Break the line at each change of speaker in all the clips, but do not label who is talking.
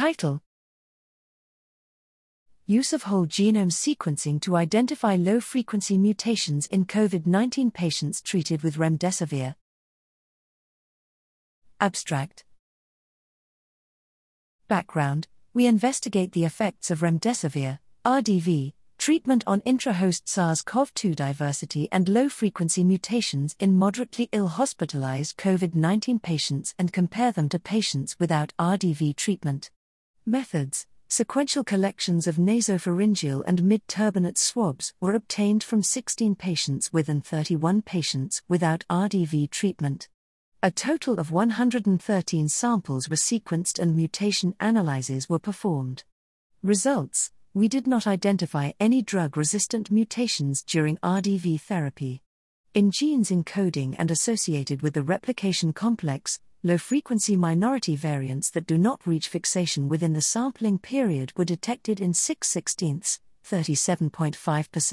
Title Use of whole genome sequencing to identify low frequency mutations in COVID 19 patients treated with remdesivir. Abstract Background We investigate the effects of remdesivir, RDV, treatment on intrahost SARS CoV 2 diversity and low frequency mutations in moderately ill hospitalized COVID 19 patients and compare them to patients without RDV treatment. Methods Sequential collections of nasopharyngeal and mid turbinate swabs were obtained from 16 patients with and 31 patients without RDV treatment. A total of 113 samples were sequenced and mutation analyses were performed. Results We did not identify any drug resistant mutations during RDV therapy. In genes encoding and associated with the replication complex, low frequency minority variants that do not reach fixation within the sampling period were detected in 6 16ths, 37.5%,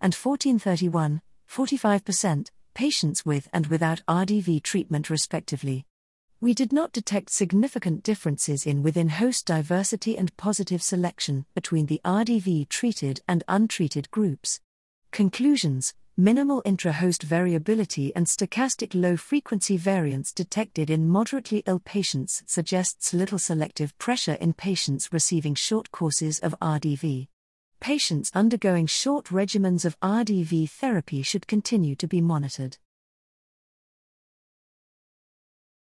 and 1431, 45%, patients with and without RDV treatment, respectively. We did not detect significant differences in within host diversity and positive selection between the RDV treated and untreated groups. Conclusions minimal intra-host variability and stochastic low frequency variants detected in moderately ill patients suggests little selective pressure in patients receiving short courses of RDV. Patients undergoing short regimens of RDV therapy should continue to be monitored.